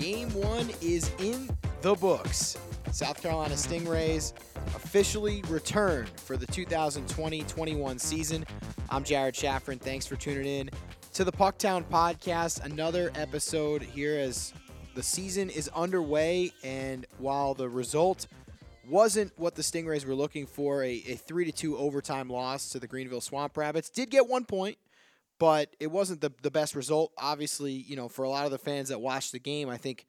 Game one is in the books. South Carolina Stingrays officially return for the 2020 21 season. I'm Jared Shaffrin. Thanks for tuning in to the Pucktown podcast. Another episode here as the season is underway. And while the result wasn't what the Stingrays were looking for, a, a 3 to 2 overtime loss to the Greenville Swamp Rabbits, did get one point but it wasn't the, the best result. Obviously, you know, for a lot of the fans that watched the game, I think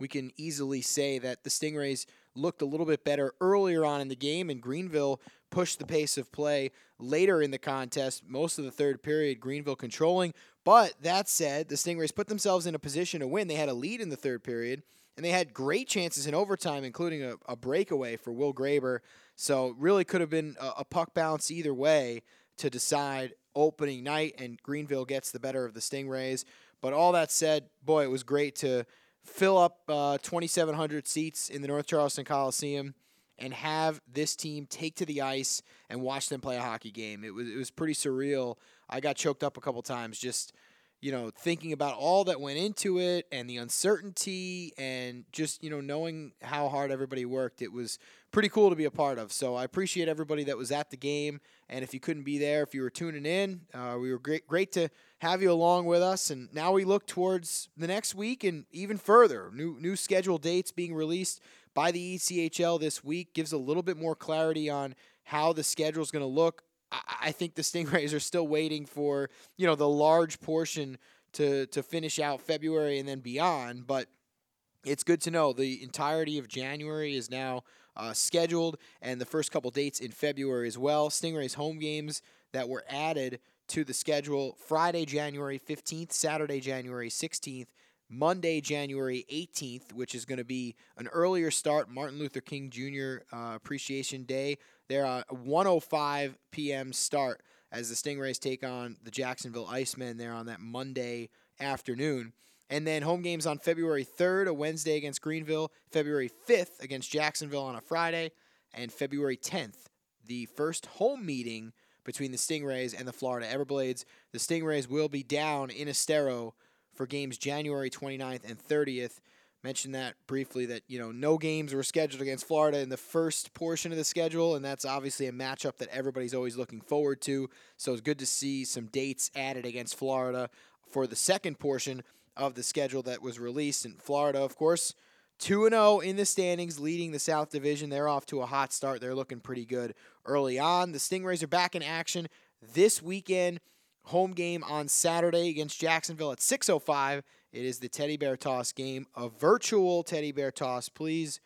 we can easily say that the Stingrays looked a little bit better earlier on in the game, and Greenville pushed the pace of play later in the contest, most of the third period, Greenville controlling. But that said, the Stingrays put themselves in a position to win. They had a lead in the third period, and they had great chances in overtime, including a, a breakaway for Will Graber. So, really could have been a, a puck bounce either way to decide opening night, and Greenville gets the better of the Stingrays. But all that said, boy, it was great to fill up uh, 2,700 seats in the North Charleston Coliseum and have this team take to the ice and watch them play a hockey game. It was it was pretty surreal. I got choked up a couple times just you know thinking about all that went into it and the uncertainty and just you know knowing how hard everybody worked. It was pretty cool to be a part of. So I appreciate everybody that was at the game and if you couldn't be there, if you were tuning in, uh, we were great great to have you along with us. And now we look towards the next week and even further. New new schedule dates being released by the ECHL this week gives a little bit more clarity on how the schedule is going to look. I, I think the Stingrays are still waiting for you know the large portion to to finish out February and then beyond, but it's good to know the entirety of January is now uh, scheduled, and the first couple dates in February as well. Stingrays home games that were added to the schedule Friday, January 15th, Saturday, January 16th, Monday, January 18th, which is going to be an earlier start, Martin Luther King Jr. Uh, Appreciation Day. They're a 1:05 p.m. start as the Stingrays take on the Jacksonville Icemen there on that Monday afternoon. And then home games on February 3rd, a Wednesday against Greenville, February 5th against Jacksonville on a Friday, and February 10th, the first home meeting between the Stingrays and the Florida Everblades. The Stingrays will be down in Estero for games January 29th and 30th. Mentioned that briefly that, you know, no games were scheduled against Florida in the first portion of the schedule, and that's obviously a matchup that everybody's always looking forward to. So it's good to see some dates added against Florida for the second portion of the schedule that was released. in Florida, of course, 2 0 in the standings, leading the South Division. They're off to a hot start. They're looking pretty good early on. The Stingrays are back in action this weekend. Home game on Saturday against Jacksonville at 6:05. It is the teddy bear toss game, a virtual teddy bear toss. Please,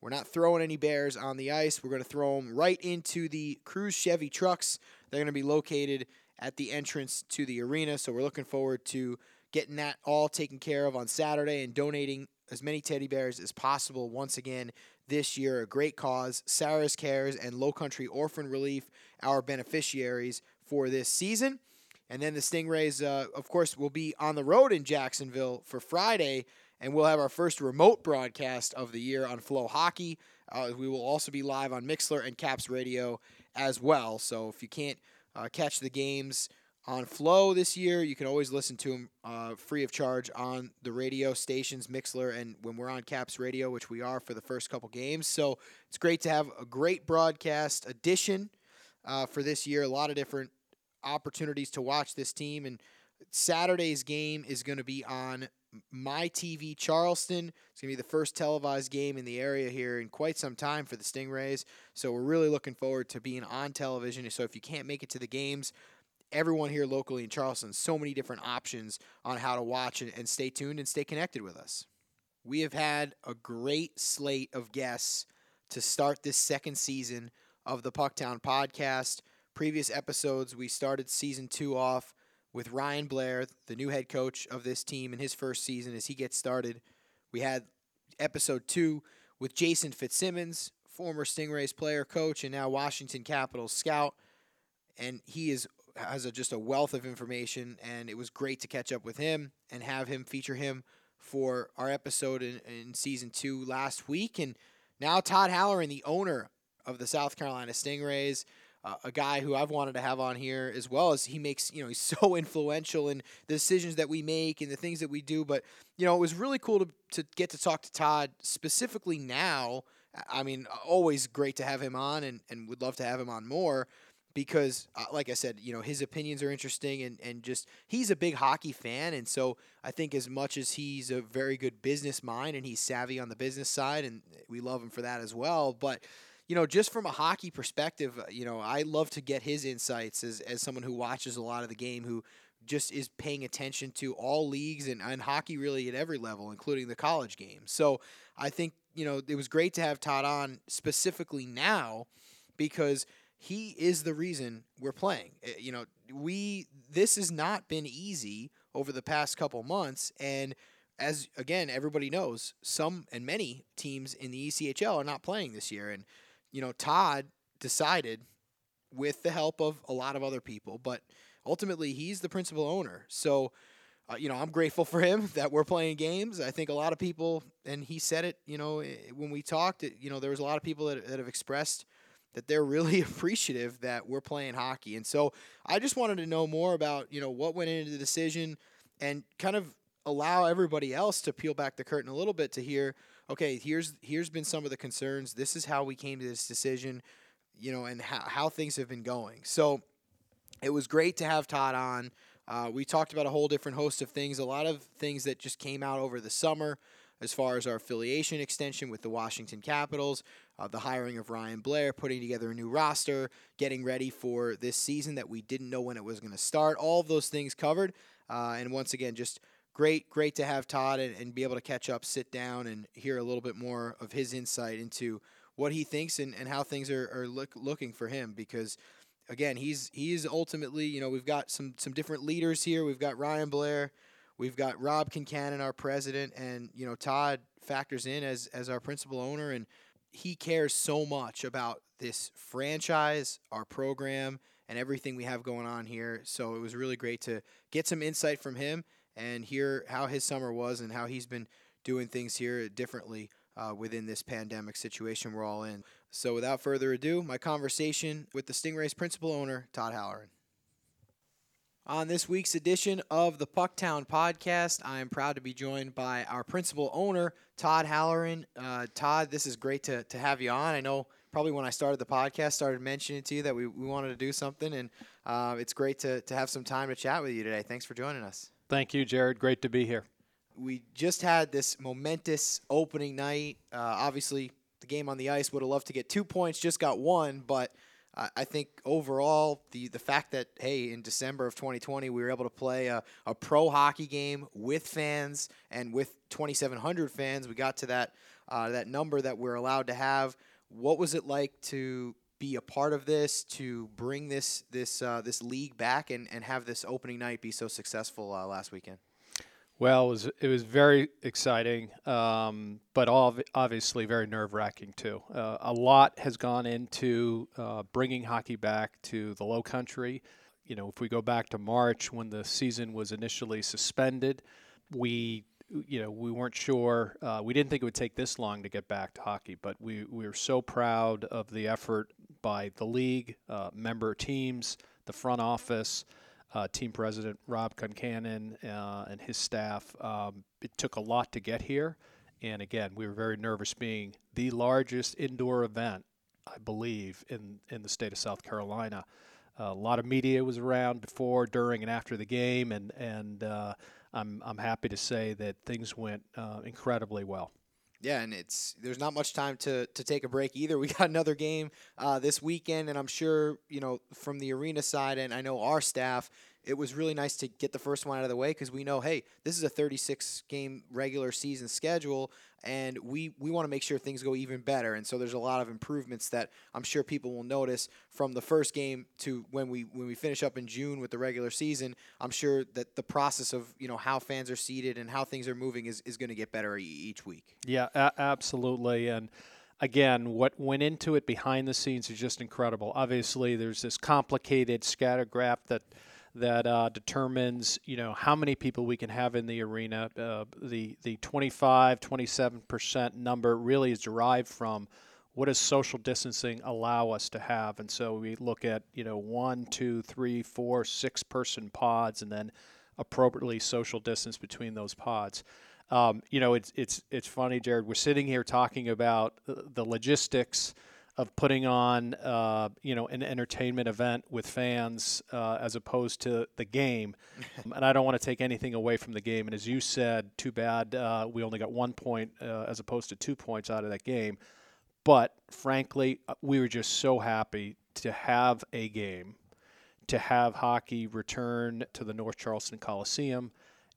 we're not throwing any bears on the ice. We're going to throw them right into the Crews Chevy trucks. They're going to be located at the entrance to the arena. So we're looking forward to getting that all taken care of on Saturday and donating as many teddy bears as possible once again this year. A great cause. Sarah's Cares and Low Country Orphan Relief, our beneficiaries for this season. And then the Stingrays, uh, of course, will be on the road in Jacksonville for Friday, and we'll have our first remote broadcast of the year on Flow Hockey. Uh, we will also be live on Mixlr and Caps Radio as well. So if you can't uh, catch the games, on Flow this year. You can always listen to them uh, free of charge on the radio stations, Mixlr, and when we're on Caps Radio, which we are for the first couple games. So it's great to have a great broadcast edition uh, for this year. A lot of different opportunities to watch this team. And Saturday's game is going to be on my TV Charleston. It's going to be the first televised game in the area here in quite some time for the Stingrays. So we're really looking forward to being on television. So if you can't make it to the games, everyone here locally in Charleston so many different options on how to watch and, and stay tuned and stay connected with us. We have had a great slate of guests to start this second season of the Pucktown podcast. Previous episodes, we started season two off with Ryan Blair, the new head coach of this team in his first season as he gets started. We had episode two with Jason Fitzsimmons, former Stingrays player, coach, and now Washington Capitals scout. And he is has a, just a wealth of information, and it was great to catch up with him and have him feature him for our episode in, in season two last week. And now Todd Halloran, the owner of the South Carolina Stingrays, uh, a guy who I've wanted to have on here as well as he makes, you know, he's so influential in the decisions that we make and the things that we do. But, you know, it was really cool to, to get to talk to Todd specifically now. I mean, always great to have him on and, and would love to have him on more because, uh, like I said, you know, his opinions are interesting and, and just he's a big hockey fan. And so I think as much as he's a very good business mind and he's savvy on the business side, and we love him for that as well. But, you know, just from a hockey perspective, uh, you know, I love to get his insights as, as someone who watches a lot of the game, who just is paying attention to all leagues and, and hockey really at every level, including the college game. So I think, you know, it was great to have Todd on specifically now because – he is the reason we're playing. Eh, you know, we this has not been easy over the past couple months and as again everybody knows, some and many teams in the ECHL are not playing this year and you know, Todd decided with the help of a lot of other people, but ultimately he's the principal owner. So uh, you know, I'm grateful for him that we're playing games. I think a lot of people, and he said it, you know, eh, when we talked, you know, there was a lot of people that, that have expressed that they're really appreciative that we're playing hockey. And so I just wanted to know more about, you know, what went into the decision and kind of allow everybody else to peel back the curtain a little bit to hear, okay, here's here's been some of the concerns. This is how we came to this decision, you know, and how, how things have been going. So it was great to have Todd on. Uh, we talked about a whole different host of things, a lot of things that just came out over the summer as far as our affiliation extension with the Washington Capitals, uh, the hiring of Ryan Blair, putting together a new roster, getting ready for this season that we didn't know when it was going to start. All of those things covered. Uh, and once again, just great, great to have Todd and, and, be able to catch up, sit down, and hear a little bit more of his insight into what he thinks and, and how things are, are look, looking for him because again he's he's ultimately you know we've got some some different leaders here we've got Ryan Blair We've got Rob Concannon our president, and you know Todd factors in as as our principal owner, and he cares so much about this franchise, our program, and everything we have going on here. So it was really great to get some insight from him and hear how his summer was and how he's been doing things here differently uh, within this pandemic situation we're all in. So without further ado, my conversation with the Stingrays principal owner, Todd Halloran. On this week's edition of the Pucktown podcast, I am proud to be joined by our principal owner, Todd Halloran. Uh, Todd, this is great to, to have you on. I know probably when I started the podcast, started mentioning to you that we, we wanted to do something, and uh, it's great to, to have some time to chat with you today. Thanks for joining us. Thank you, Jared. Great to be here. We just had this momentous opening night. Uh, obviously, the game on the ice would have loved to get two points, just got one, but – I think overall, the, the fact that, hey, in December of 2020, we were able to play a, a pro hockey game with fans and with 2,700 fans, we got to that, uh, that number that we're allowed to have. What was it like to be a part of this, to bring this, this, uh, this league back and, and have this opening night be so successful uh, last weekend? Well, it was it was very exciting, um, but obviously very nerve wracking too. Uh, a lot has gone into uh, bringing hockey back to the Low Country. You know, if we go back to March when the season was initially suspended, we you know we weren't sure. Uh, we didn't think it would take this long to get back to hockey, but we we were so proud of the effort by the league, uh, member teams, the front office uh, team president Rob Concannon uh, and his staff. Um, it took a lot to get here, and again, we were very nervous being the largest indoor event, I believe, in in the state of South Carolina. Uh, a lot of media was around before, during, and after the game, and and uh, I'm I'm happy to say that things went uh, incredibly well. Yeah, and it's there's not much time to to take a break either. We got another game uh, this weekend, and I'm sure you know from the arena side, and I know our staff it was really nice to get the first one out of the way because we know, hey, this is a 36 game regular season schedule, and we we want to make sure things go even better. And so there's a lot of improvements that I'm sure people will notice from the first game to when we when we finish up in June with the regular season. I'm sure that the process of you know how fans are seated and how things are moving is is going to get better each week. Yeah, a- absolutely, and again, what went into it behind the scenes is just incredible. Obviously, there's this complicated scatter graph that that uh, determines you know how many people we can have in the arena. Uh, the the 25, 27 percent number really is derived from what does social distancing allow us to have? And so we look at you know one, two, three, four, six person pods, and then appropriately social distance between those pods. Um, you know, it's it's it's funny, Jared. We're sitting here talking about the logistics of putting on uh, you know an entertainment event with fans uh, as opposed to the game. and I don't want to take anything away from the game. And as you said, too bad uh, we only got one point uh, as opposed to two points out of that game. But frankly, uh, we were just so happy to have a game, to have hockey return to the North Charleston Coliseum.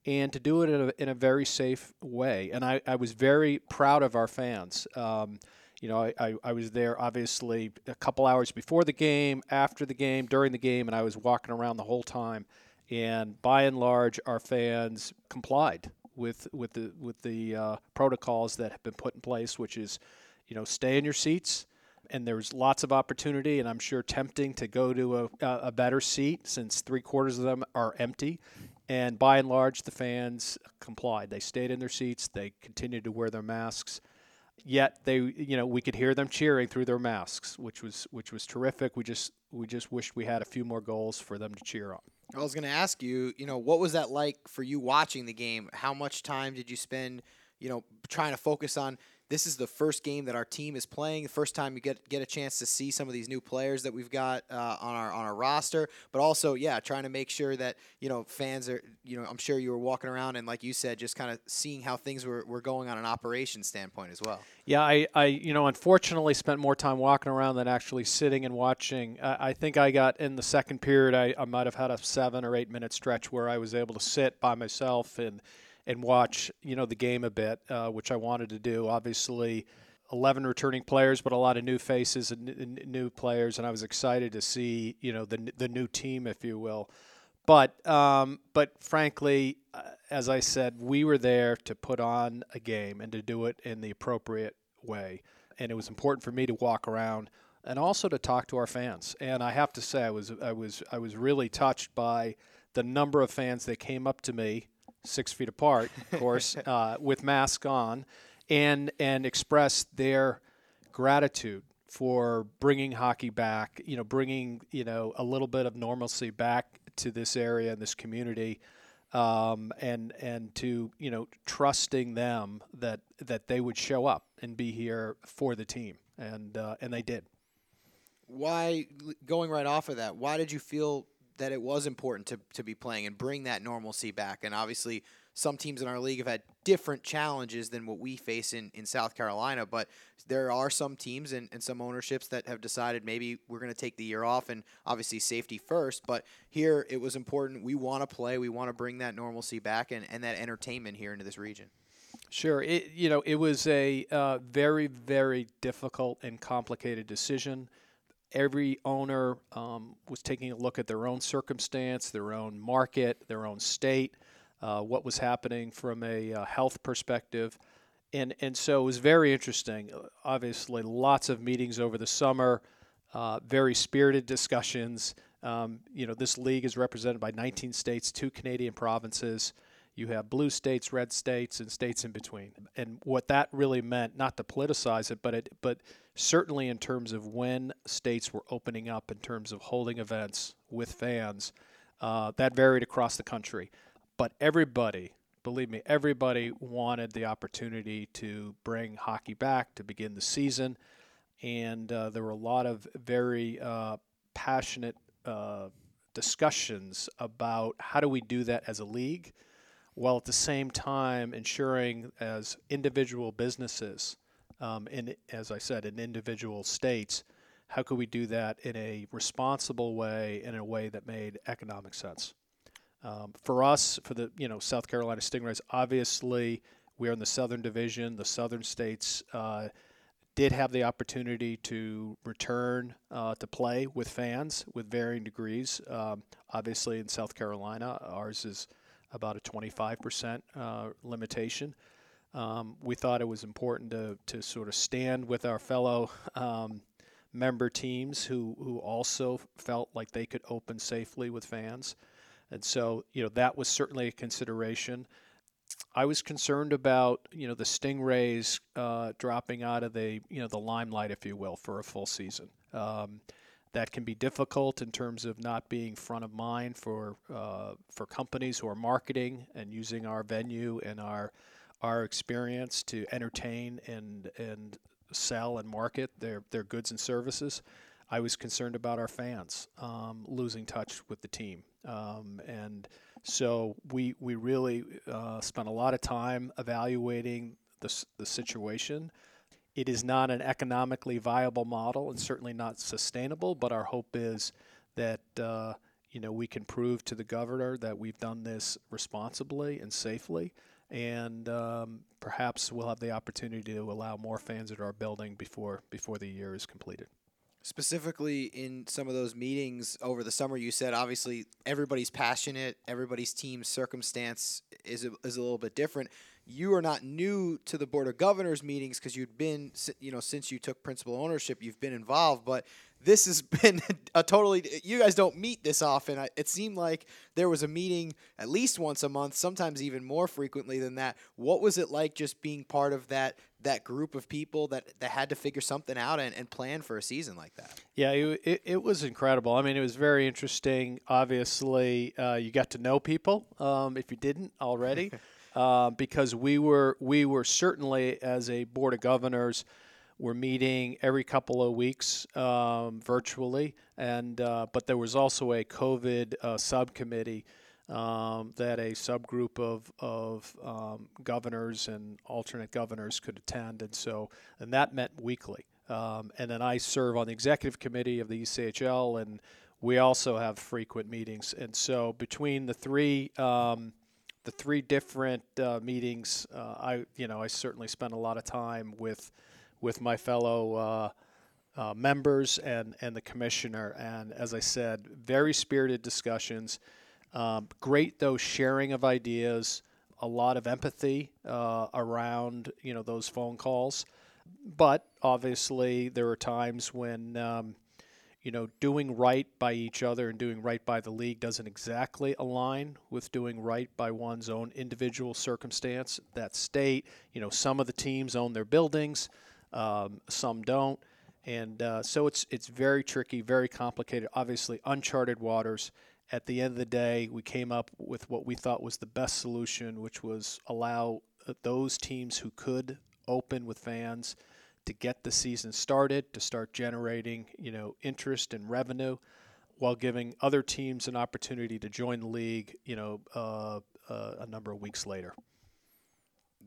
And to do it in a, in a very safe way. And I, I was very proud of our fans. Um, you know, I, I, I, was there obviously a couple hours before the game, after the game, during the game, and I was walking around the whole time. And by and large, our fans complied with with the with the uh, protocols that have been put in place, which is, you know, stay in your seats. And there's lots of opportunity, and I'm sure tempting to go to a, a better seat since three quarters of them are empty. And by and large, the fans complied. They stayed in their seats. They continued to wear their masks yet they you know we could hear them cheering through their masks which was which was terrific. We just we just wished we had a few more goals for them to cheer on. I was going to ask you you know what was that like for you watching the game? How much time did you spend you know trying to focus on this is the first game that our team is playing. The first time you get get a chance to see some of these new players that we've got uh, on our on our roster, but also yeah, trying to make sure that you know fans are you know I'm sure you were walking around and like you said, just kind of seeing how things were, were going on an operation standpoint as well. Yeah, I, I you know unfortunately spent more time walking around than actually sitting and watching. I, I think I got in the second period. I, I might have had a seven or eight minute stretch where I was able to sit by myself and and watch you know the game a bit, uh, which I wanted to do. Obviously, 11 returning players, but a lot of new faces and n- new players, and I was excited to see you know the the new team, if you will. But um, but frankly, uh, as I said, we were there to put on a game and to do it in the appropriate way, and it was important for me to walk around and also to talk to our fans. And I have to say, I was I was I was really touched by the number of fans that came up to me six feet apart, of course, uh, with masks on, and and express their gratitude for bringing hockey back. You know, bringing you know a little bit of normalcy back to this area and this community. Um, and and to you know trusting them that that they would show up and be here for the team and uh, and they did. Why going right off of that? Why did you feel that it was important to, to be playing and bring that normalcy back. And obviously, some teams in our league have had different challenges than what we face in, in South Carolina, but there are some teams and, and some ownerships that have decided maybe we're going to take the year off and obviously safety first. But here it was important. We want to play, we want to bring that normalcy back and, and that entertainment here into this region. Sure. It, you know, it was a uh, very, very difficult and complicated decision every owner um, was taking a look at their own circumstance, their own market, their own state, uh, what was happening from a uh, health perspective. And, and so it was very interesting. Obviously, lots of meetings over the summer, uh, very spirited discussions. Um, you know, this league is represented by 19 states, two Canadian provinces. You have blue states, red states, and states in between. And what that really meant, not to politicize it, but it, but certainly in terms of when states were opening up in terms of holding events with fans, uh, that varied across the country. But everybody, believe me, everybody wanted the opportunity to bring hockey back to begin the season. And uh, there were a lot of very uh, passionate uh, discussions about how do we do that as a league, while at the same time ensuring as individual businesses um, in, as I said, in individual states. How could we do that in a responsible way, in a way that made economic sense? Um, for us, for the you know South Carolina Stingrays, obviously we're in the Southern Division. The Southern states uh, did have the opportunity to return uh, to play with fans with varying degrees. Um, obviously, in South Carolina, ours is about a 25% uh, limitation um, we thought it was important to, to sort of stand with our fellow um, member teams who, who also felt like they could open safely with fans. And so, you know, that was certainly a consideration. I was concerned about you know the Stingrays uh, dropping out of the you know the limelight, if you will, for a full season. Um, that can be difficult in terms of not being front of mind for uh, for companies who are marketing and using our venue and our our experience to entertain and and sell and market their their goods and services. I was concerned about our fans um, losing touch with the team, um, and so we we really uh, spent a lot of time evaluating the the situation it is not an economically viable model and certainly not sustainable, but our hope is that uh, you know we can prove to the governor that we've done this responsibly and safely, and um, perhaps we'll have the opportunity to allow more fans at our building before before the year is completed. Specifically, in some of those meetings over the summer, you said obviously everybody's passionate, everybody's team circumstance is a, is a little bit different you are not new to the board of governors meetings because you've been you know since you took principal ownership you've been involved but this has been a totally you guys don't meet this often. It seemed like there was a meeting at least once a month sometimes even more frequently than that. What was it like just being part of that that group of people that, that had to figure something out and, and plan for a season like that? Yeah it, it, it was incredible. I mean it was very interesting. Obviously uh, you got to know people um, if you didn't already uh, because we were we were certainly as a board of governors we're meeting every couple of weeks um, virtually, and uh, but there was also a COVID uh, subcommittee um, that a subgroup of of um, governors and alternate governors could attend, and so and that met weekly. Um, and then I serve on the executive committee of the ECHL, and we also have frequent meetings. And so between the three um, the three different uh, meetings, uh, I you know I certainly spent a lot of time with with my fellow uh, uh, members and and the commissioner, and as I said, very spirited discussions. Um, great though sharing of ideas, a lot of empathy uh, around you know those phone calls, but obviously there are times when. Um, you know, doing right by each other and doing right by the league doesn't exactly align with doing right by one's own individual circumstance. That state, you know, some of the teams own their buildings, um, some don't, and uh, so it's it's very tricky, very complicated. Obviously, uncharted waters. At the end of the day, we came up with what we thought was the best solution, which was allow uh, those teams who could open with fans to get the season started, to start generating, you know, interest and revenue, while giving other teams an opportunity to join the league, you know, uh, uh, a number of weeks later.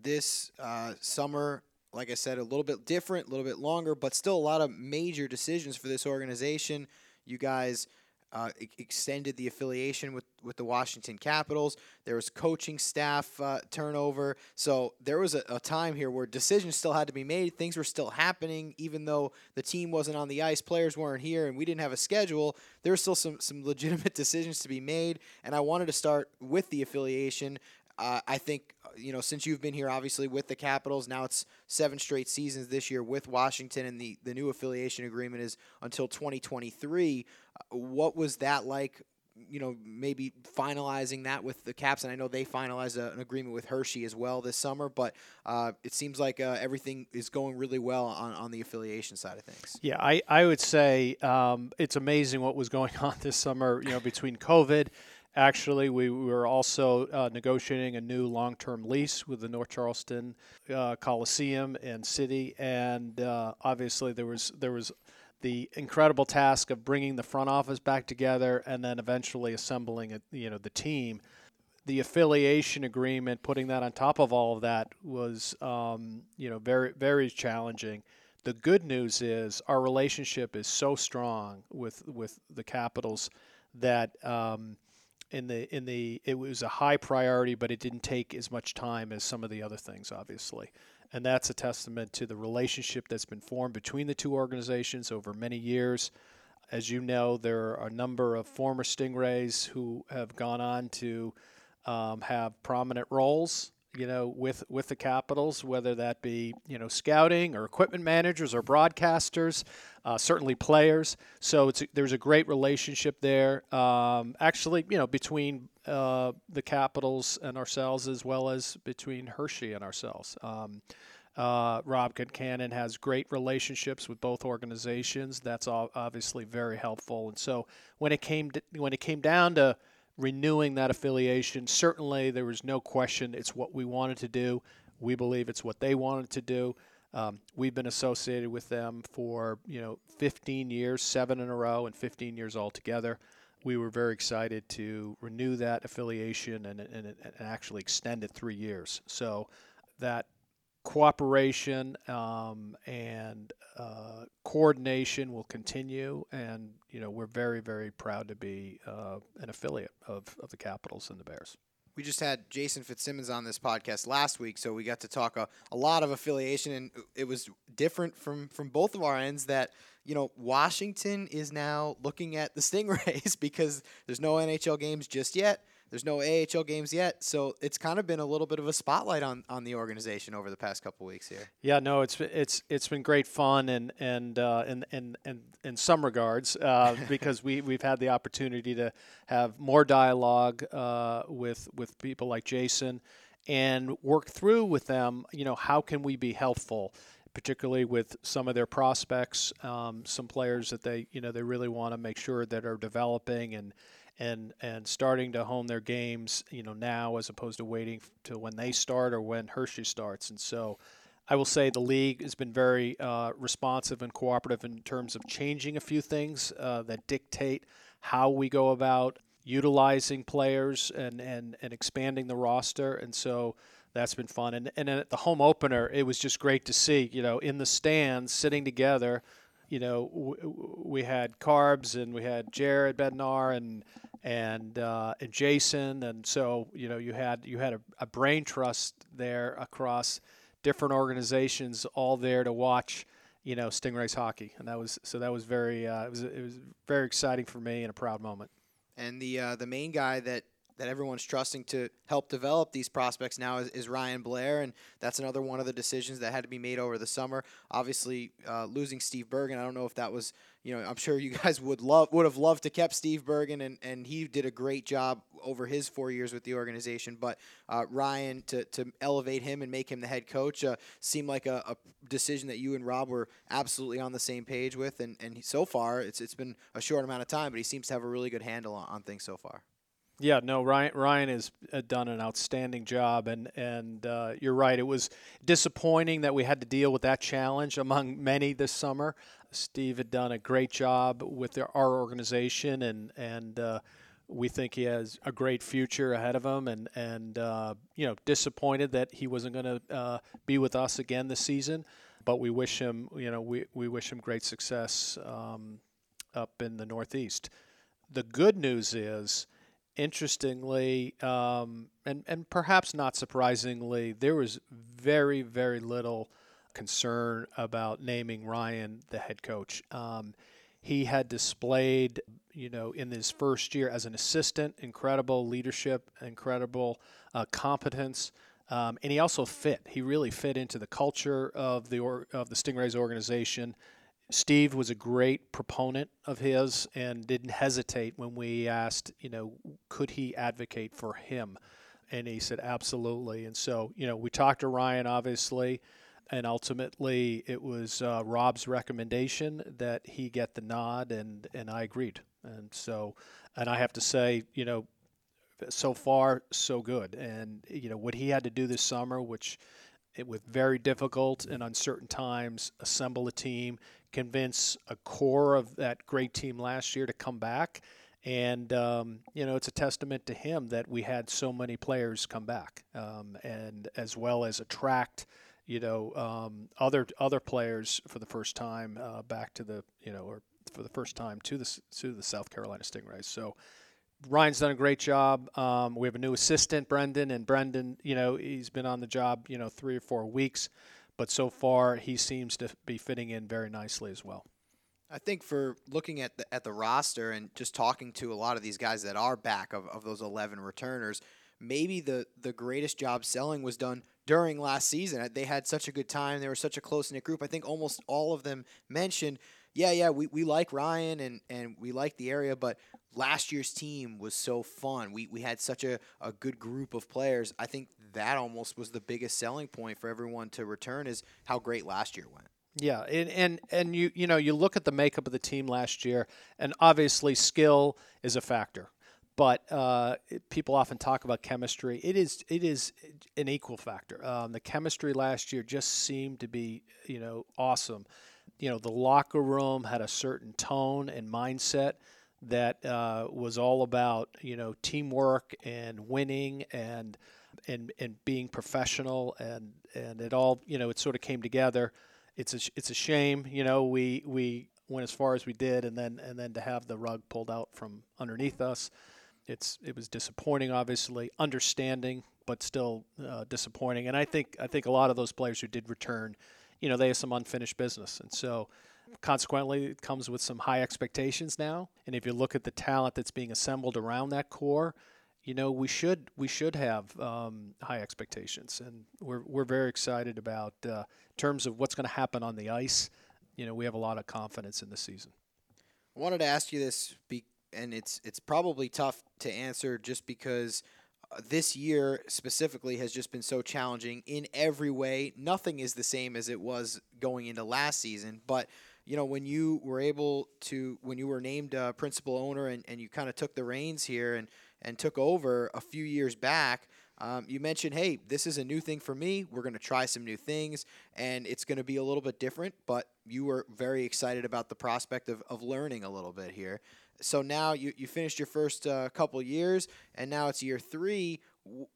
This uh, summer, like I said, a little bit different, a little bit longer, but still a lot of major decisions for this organization. You guys uh, extended the affiliation with, with the Washington Capitals. There was coaching staff uh, turnover. So there was a, a, time here where decisions still had to be made. Things were still happening, even though the team wasn't on the ice, players weren't here, and we didn't have a schedule. There were still some, some legitimate decisions to be made. And I wanted to start with the affiliation. Uh, I think you know since you've been here, obviously with the Capitals, now it's seven straight seasons this year with Washington, and the the new affiliation agreement is until 2023. Uh, what was that like? You know, maybe finalizing that with the Caps, and I know they finalized a, an agreement with Hershey as well this summer. But uh, it seems like uh, everything is going really well on, on the affiliation side of things. Yeah, I I would say um, it's amazing what was going on this summer. You know, between COVID Actually, we were also uh, negotiating a new long term lease with the North Charleston uh, Coliseum and City, and uh, obviously, there was, there was the incredible task of bringing the front office back together and then eventually assembling a, you know, the team. The affiliation agreement, putting that on top of all of that, was um, you know very very challenging. The good news is our relationship is so strong with with the Capitals that um, in the in the it was a high priority, but it didn't take as much time as some of the other things, obviously. And that's a testament to the relationship that's been formed between the two organizations over many years. As you know, there are a number of former Stingrays who have gone on to um, have prominent roles you know, with with the Capitals, whether that be you know scouting or equipment managers or broadcasters, uh, certainly players. So it's there's a great relationship there. Um, actually, you know, between uh, the Capitals and ourselves, as well as between Hershey and ourselves. Um, uh, Rob has great relationships with both organizations. That's obviously very helpful. And so when it came to, when it came down to renewing that affiliation, certainly there was no question it's what we wanted to do. We believe it's what they wanted to do. Um, we've been associated with them for you know 15 years, seven in a row, and 15 years altogether. We were very excited to renew that affiliation and, and, and actually extend it three years. So that cooperation um, and uh, coordination will continue, and you know we're very very proud to be uh, an affiliate of, of the Capitals and the Bears we just had Jason Fitzsimmons on this podcast last week, so we got to talk a, a lot of affiliation, and it was different from from both of our ends. That you know Washington is now looking at the Stingrays because there's no NHL games just yet. There's no AHL games yet, so it's kind of been a little bit of a spotlight on, on the organization over the past couple weeks here. Yeah, no, it's it's it's been great fun and and uh, in, in, in in some regards uh, because we we've had the opportunity to have more dialogue uh, with with people like Jason and work through with them. You know, how can we be helpful? particularly with some of their prospects, um, some players that they you know they really want to make sure that are developing and and and starting to hone their games, you know, now as opposed to waiting to when they start or when Hershey starts. And so, I will say the league has been very uh, responsive and cooperative in terms of changing a few things uh, that dictate how we go about utilizing players and, and, and expanding the roster. And so that's been fun. And, and at the home opener, it was just great to see, you know, in the stands, sitting together, you know, we had Carbs and we had Jared Bednar and and uh, and Jason, and so you know you had you had a, a, brain trust there across different organizations, all there to watch you know Stingrays hockey, and that was so that was very uh, it was it was very exciting for me and a proud moment. And the uh, the main guy that that everyone's trusting to help develop these prospects now is, is, Ryan Blair, and that's another one of the decisions that had to be made over the summer. Obviously, uh, losing Steve Bergen, I don't know if that was, you know, I'm sure you guys would love would have loved to kept Steve Bergen, and, and he did a great job over his four years with the organization. But uh, Ryan to to elevate him and make him the head coach uh, seemed like a, a, decision that you and Rob were absolutely on the same page with, and and so far it's it's been a short amount of time, but he seems to have a really good handle on, on things so far. Yeah, no, Ryan Ryan has uh, done an outstanding job, and and uh, you're right. It was disappointing that we had to deal with that challenge among many this summer. Steve had done a great job with their, our organization, and and uh, we think he has a great future ahead of him. And and uh, you know, disappointed that he wasn't going to uh, be with us again this season, but we wish him, you know, we we wish him great success um, up in the Northeast. The good news is interestingly, um, and, and perhaps not surprisingly, there was very, very little concern about naming Ryan the head coach. Um, he had displayed, you know, in his first year as an assistant, incredible leadership, incredible uh, competence. Um, and he also fit. He really fit into the culture of the or, of the Stingrays organization. Steve was a great proponent of his and didn't hesitate when we asked, you know, could he advocate for him? And he said, absolutely. And so, you know, we talked to Ryan, obviously, and ultimately it was uh, Rob's recommendation that he get the nod, and, and I agreed. And so, and I have to say, you know, so far, so good. And, you know, what he had to do this summer, which it, with very difficult and uncertain times, assemble a team, convince a core of that great team last year to come back. And, um, you know, it's a testament to him that we had so many players come back um, and as well as attract, you know, um, other other players for the first time uh, back to the, you know, or for the first time to the, to the South Carolina Stingrays. So, Ryan's done a great job. Um, we have a new assistant, Brendan, and Brendan, you know, he's been on the job, you know, three or four weeks but so far he seems to be fitting in very nicely as well. I think for looking at the at the roster and just talking to a lot of these guys that are back of, of those eleven returners, maybe the the greatest job selling was done during last season. They had such a good time. They were such a close knit group. I think almost all of them mentioned yeah, yeah, we, we like Ryan and, and we like the area, but last year's team was so fun. We, we had such a, a good group of players. I think that almost was the biggest selling point for everyone to return is how great last year went. Yeah, and, and and you you know you look at the makeup of the team last year, and obviously skill is a factor, but uh, people often talk about chemistry. It is it is an equal factor. Um, the chemistry last year just seemed to be you know awesome. You know the locker room had a certain tone and mindset that uh, was all about you know teamwork and winning and and and being professional and and it all you know it sort of came together it's a it's a shame, you know, we we went as far as we did, and then and then to have the rug pulled out from underneath us, it's it was disappointing, obviously, understanding, but still uh, disappointing. And I think I think a lot of those players who did return, you know, they have some unfinished business, and so consequently it comes with some high expectations now. And if you look at the talent that's being assembled around that core you know we should we should have um, high expectations, and we're we're very excited about uh, terms of what's going to happen on the ice. You know, we have a lot of confidence in the season. I wanted to ask you this, and it's it's probably tough to answer just because uh, this year specifically has just been so challenging in every way. Nothing is the same as it was going into last season, but you know when you were able to when you were named principal owner and, and you kind of took the reins here and and took over a few years back, um, you mentioned, hey, this is a new thing for me. We're going to try some new things, and it's going to be a little bit different, but you were very excited about the prospect of, of learning a little bit here. So now you, you finished your first uh, couple years, and now it's year three.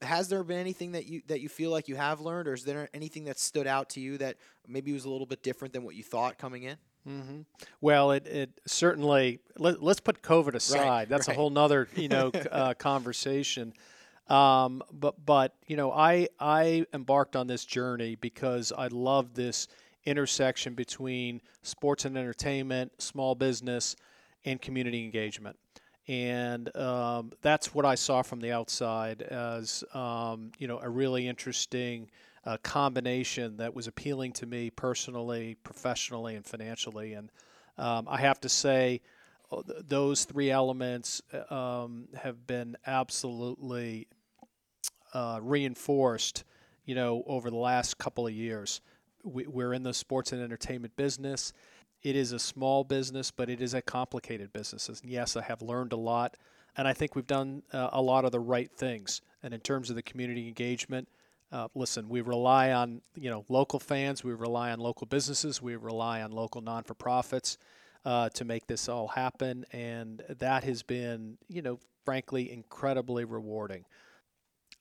Has there been anything that you that you feel like you have learned, or is there anything that stood out to you that maybe was a little bit different than what you thought coming in? Mm-hmm. Well, it, it certainly let, us put COVID aside. Right, That's right. a whole nother you know uh, conversation. Um, but but you know I I embarked on this journey because I love this intersection between sports and entertainment, small business, and community engagement. And um, that's what I saw from the outside as um, you know a really interesting a combination that was appealing to me personally, professionally, and financially. And um, I have to say, uh, those three elements uh, um, have been absolutely uh, reinforced, you know, over the last couple of years. We, we're in the sports and entertainment business. It is a small business, but it is a complicated business. And yes, I have learned a lot, and I think we've done uh, a lot of the right things. And in terms of the community engagement, uh, listen, we rely on you know local fans, we rely on local businesses, we rely on local non-for-profits uh, to make this all happen, and that has been you know frankly incredibly rewarding.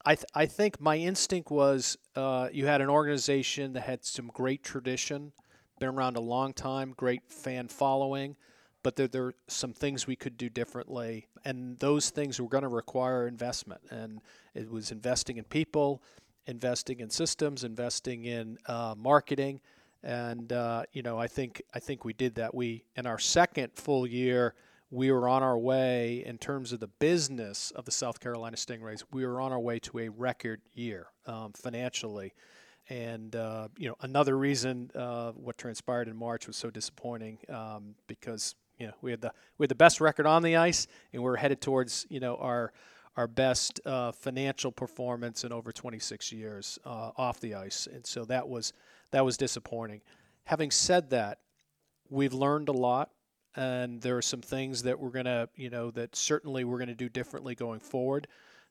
I th- I think my instinct was uh, you had an organization that had some great tradition, been around a long time, great fan following, but there, there are some things we could do differently, and those things were going to require investment, and it was investing in people investing in systems, investing in uh, marketing, and uh, you know I think I think we did that. We in our second full year we were on our way in terms of the business of the South Carolina Stingrays. We were on our way to a record year um, financially, and uh, you know another reason uh, what transpired in March was so disappointing um, because you know we had the we had the best record on the ice, and we are headed towards you know our our best uh, financial performance in over 26 years uh, off the ice, and so that was that was disappointing. Having said that, we've learned a lot, and there are some things that we're gonna, you know, that certainly we're gonna do differently going forward.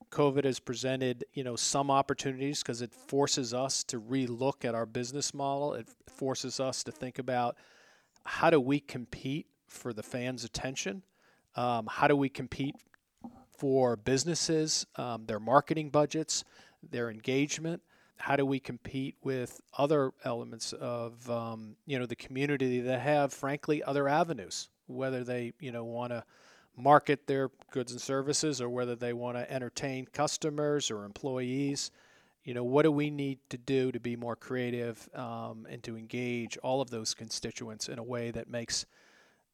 COVID has presented, you know, some opportunities because it forces us to relook at our business model. It forces us to think about how do we compete for the fans' attention. Um, how do we compete for businesses, um, their marketing budgets, their engagement. How do we compete with other elements of um, you know the community that have, frankly, other avenues, whether they you know want to market their goods and services or whether they want to entertain customers or employees. You know, what do we need to do to be more creative um, and to engage all of those constituents in a way that makes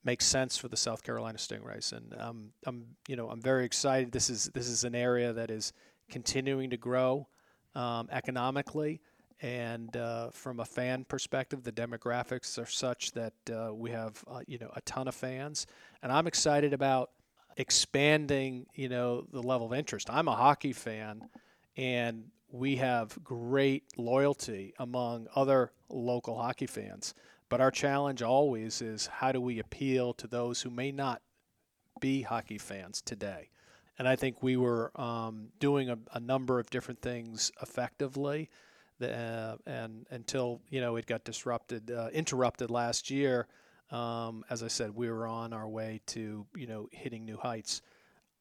makes sense for the South Carolina Stingrays, and um, I'm you know I'm very excited. This is this is an area that is continuing to grow um, economically, And uh, from a fan perspective, the demographics are such that uh, we have uh, you know a ton of fans, and I'm excited about expanding you know the level of interest. I'm a hockey fan, and we have great loyalty among other local hockey fans. But our challenge always is how do we appeal to those who may not be hockey fans today? And I think we were um, doing a, a, number of different things effectively. Uh, and until you know it got disrupted, uh, interrupted last year, um, as I said, we were on our way to you know hitting new heights.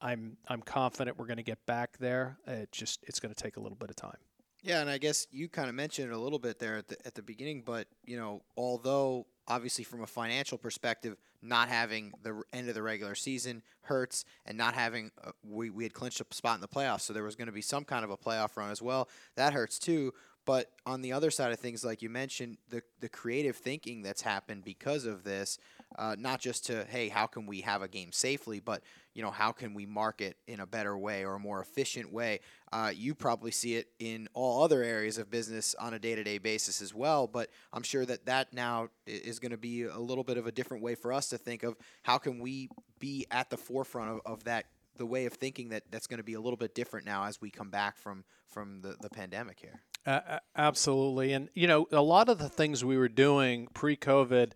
I'm I'm confident we're going to get back there. It just it's going to take a little bit of time. Yeah, and I guess you kind of mentioned it a little bit there at the, at the beginning, but you know, although obviously from a financial perspective, not having the end of the regular season hurts, and not having uh, we we had clinched a spot in the playoffs, so there was going to be some kind of a playoff run as well. That hurts too. But on the other side of things, like you mentioned, the the creative thinking that's happened because of this, uh, not just to hey, how can we have a game safely, but you know how can we market in a better way or a more efficient way. Uh, you probably see it in all other areas of business on a day to day basis as well. But I'm sure that that now is going to be a little bit of a different way for us to think of how can we be at the forefront of, of that the way of thinking that that's going to be a little bit different now as we come back from from the, the pandemic here. Absolutely. And, you know, a lot of the things we were doing pre COVID,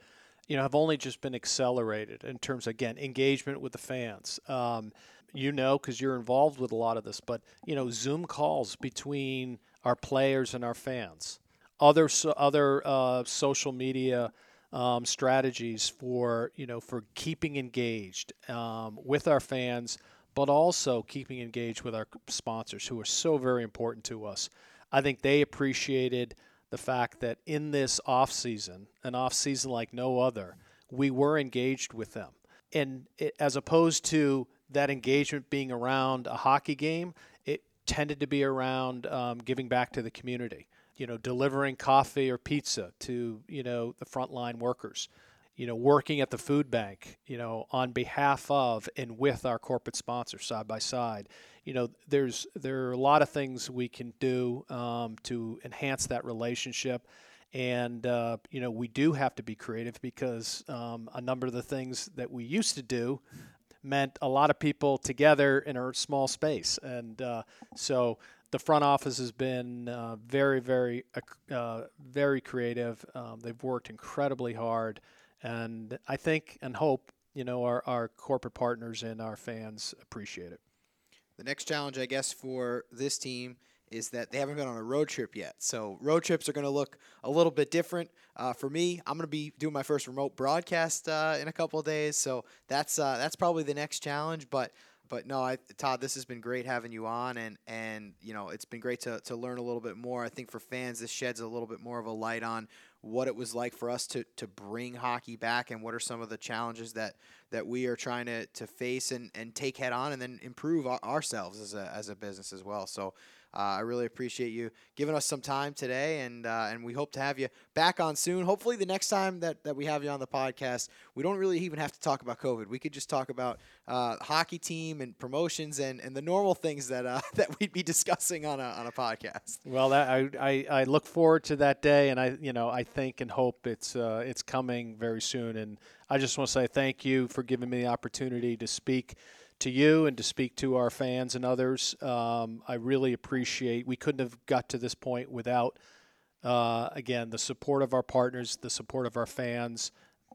you know, have only just been accelerated in terms, of, again, engagement with the fans. Um, you know, because you're involved with a lot of this, but, you know, Zoom calls between our players and our fans, other, so, other uh, social media. Um, strategies for you know for keeping engaged um, with our fans, but also keeping engaged with our sponsors who are so very important to us. I think they appreciated the fact that in this off season, an off season like no other, we were engaged with them. And it, as opposed to that engagement being around a hockey game, it tended to be around um, giving back to the community. You know, delivering coffee or pizza to you know the frontline workers you know, working at the food bank, you know, on behalf of and with our corporate sponsors side by side. You know, there's there are a lot of things we can do um, to enhance that relationship, and uh, you know, we do have to be creative because um, a number of the things that we used to do meant a lot of people together in a small space, and uh, so the front office has been uh, very, very, uh, very creative. Um, they've worked incredibly hard and I think and hope you know our, our corporate partners and our fans appreciate it. The next challenge, I guess, for this team is that they haven't been on a road trip yet. So road trips are going to look a little bit different. Uh, for me, I'm going to be doing my first remote broadcast uh, in a couple of days, so that's uh, that's probably the next challenge. But but no, I, Todd, this has been great having you on, and and you know it's been great to to learn a little bit more. I think for fans, this sheds a little bit more of a light on what it was like for us to to bring hockey back, and what are some of the challenges that that we are trying to to face and and take head on, and then improve our, ourselves as a as a business as well. So I really appreciate you giving us some time today, and uh, and we hope to have you back on soon. Hopefully, the next time that, that we have you on the podcast, we don't really even have to talk about COVID. We could just talk about uh, hockey team and promotions and, and the normal things that uh, that we'd be discussing on a on a podcast. Well, that, I, I, I look forward to that day, and I you know I think and hope it's uh, it's coming very soon. And I just want to say thank you for giving me the opportunity to speak to you and to speak to our fans and others. Um, I really appreciate. We couldn't have got to this point without, uh, again, the support of our partners, the support of our fans,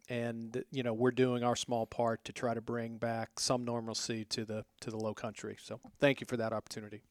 and you know we're doing our small part to try to bring back some normalcy to the to the low country. So thank you for that opportunity.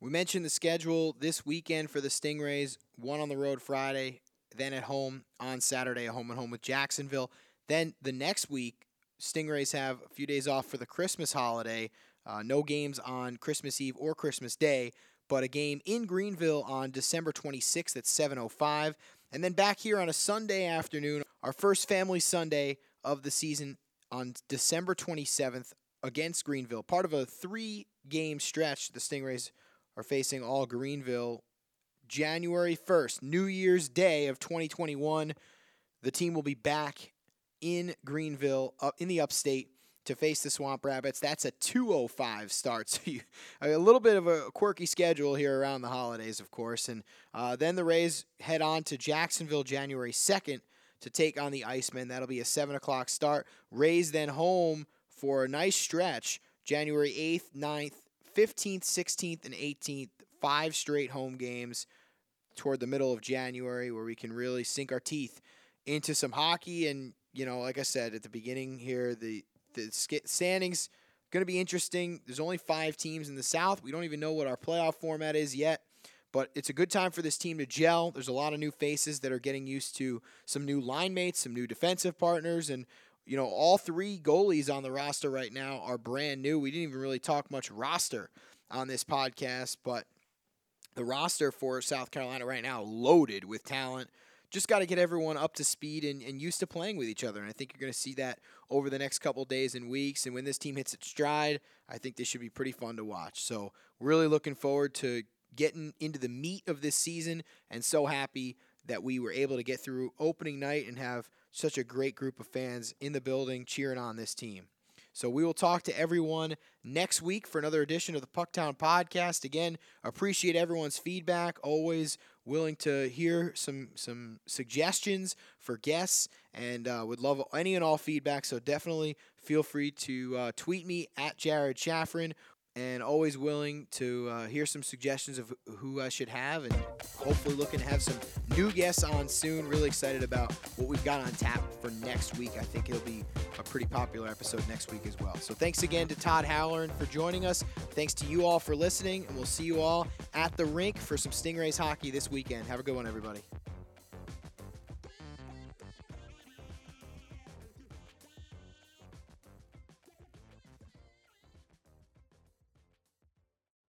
We mentioned the schedule this weekend for the Stingrays. One on the road Friday, then at home on Saturday, a home and home with Jacksonville. Then the next week, Stingrays have a few days off for the Christmas holiday. Uh, no games on Christmas Eve or Christmas Day, but a game in Greenville on December 26th at 7:05, and then back here on a Sunday afternoon, our first family Sunday of the season on December 27th against Greenville. Part of a three-game stretch the Stingrays are facing all Greenville. January 1st, New Year's Day of 2021, the team will be back in Greenville, uh, in the upstate, to face the Swamp Rabbits. That's a 2:05 start, so you, a little bit of a quirky schedule here around the holidays, of course. And uh, then the Rays head on to Jacksonville January 2nd to take on the Icemen. That'll be a 7 o'clock start. Rays then home for a nice stretch January 8th, 9th, 15th, 16th, and 18th. Five straight home games toward the middle of January where we can really sink our teeth into some hockey. And, you know, like I said at the beginning here, the, the standings going to be interesting. There's only five teams in the South. We don't even know what our playoff format is yet. But it's a good time for this team to gel. There's a lot of new faces that are getting used to some new line mates, some new defensive partners, and you know, all three goalies on the roster right now are brand new. We didn't even really talk much roster on this podcast, but the roster for South Carolina right now loaded with talent. Just got to get everyone up to speed and, and used to playing with each other. And I think you're going to see that over the next couple days and weeks. And when this team hits its stride, I think this should be pretty fun to watch. So, really looking forward to getting into the meat of this season and so happy that we were able to get through opening night and have such a great group of fans in the building cheering on this team. So we will talk to everyone next week for another edition of the Pucktown podcast. Again, appreciate everyone's feedback. Always willing to hear some some suggestions for guests, and uh, would love any and all feedback. So definitely feel free to uh, tweet me at Jared Shafran and always willing to uh, hear some suggestions of who I should have, and hopefully looking to have some new guests on soon. Really excited about what we've got on tap for next week. I think it'll be a pretty popular episode next week as well. So thanks again to Todd Halloran for joining us. Thanks to you all for listening, and we'll see you all at the rink for some Stingrays hockey this weekend. Have a good one, everybody.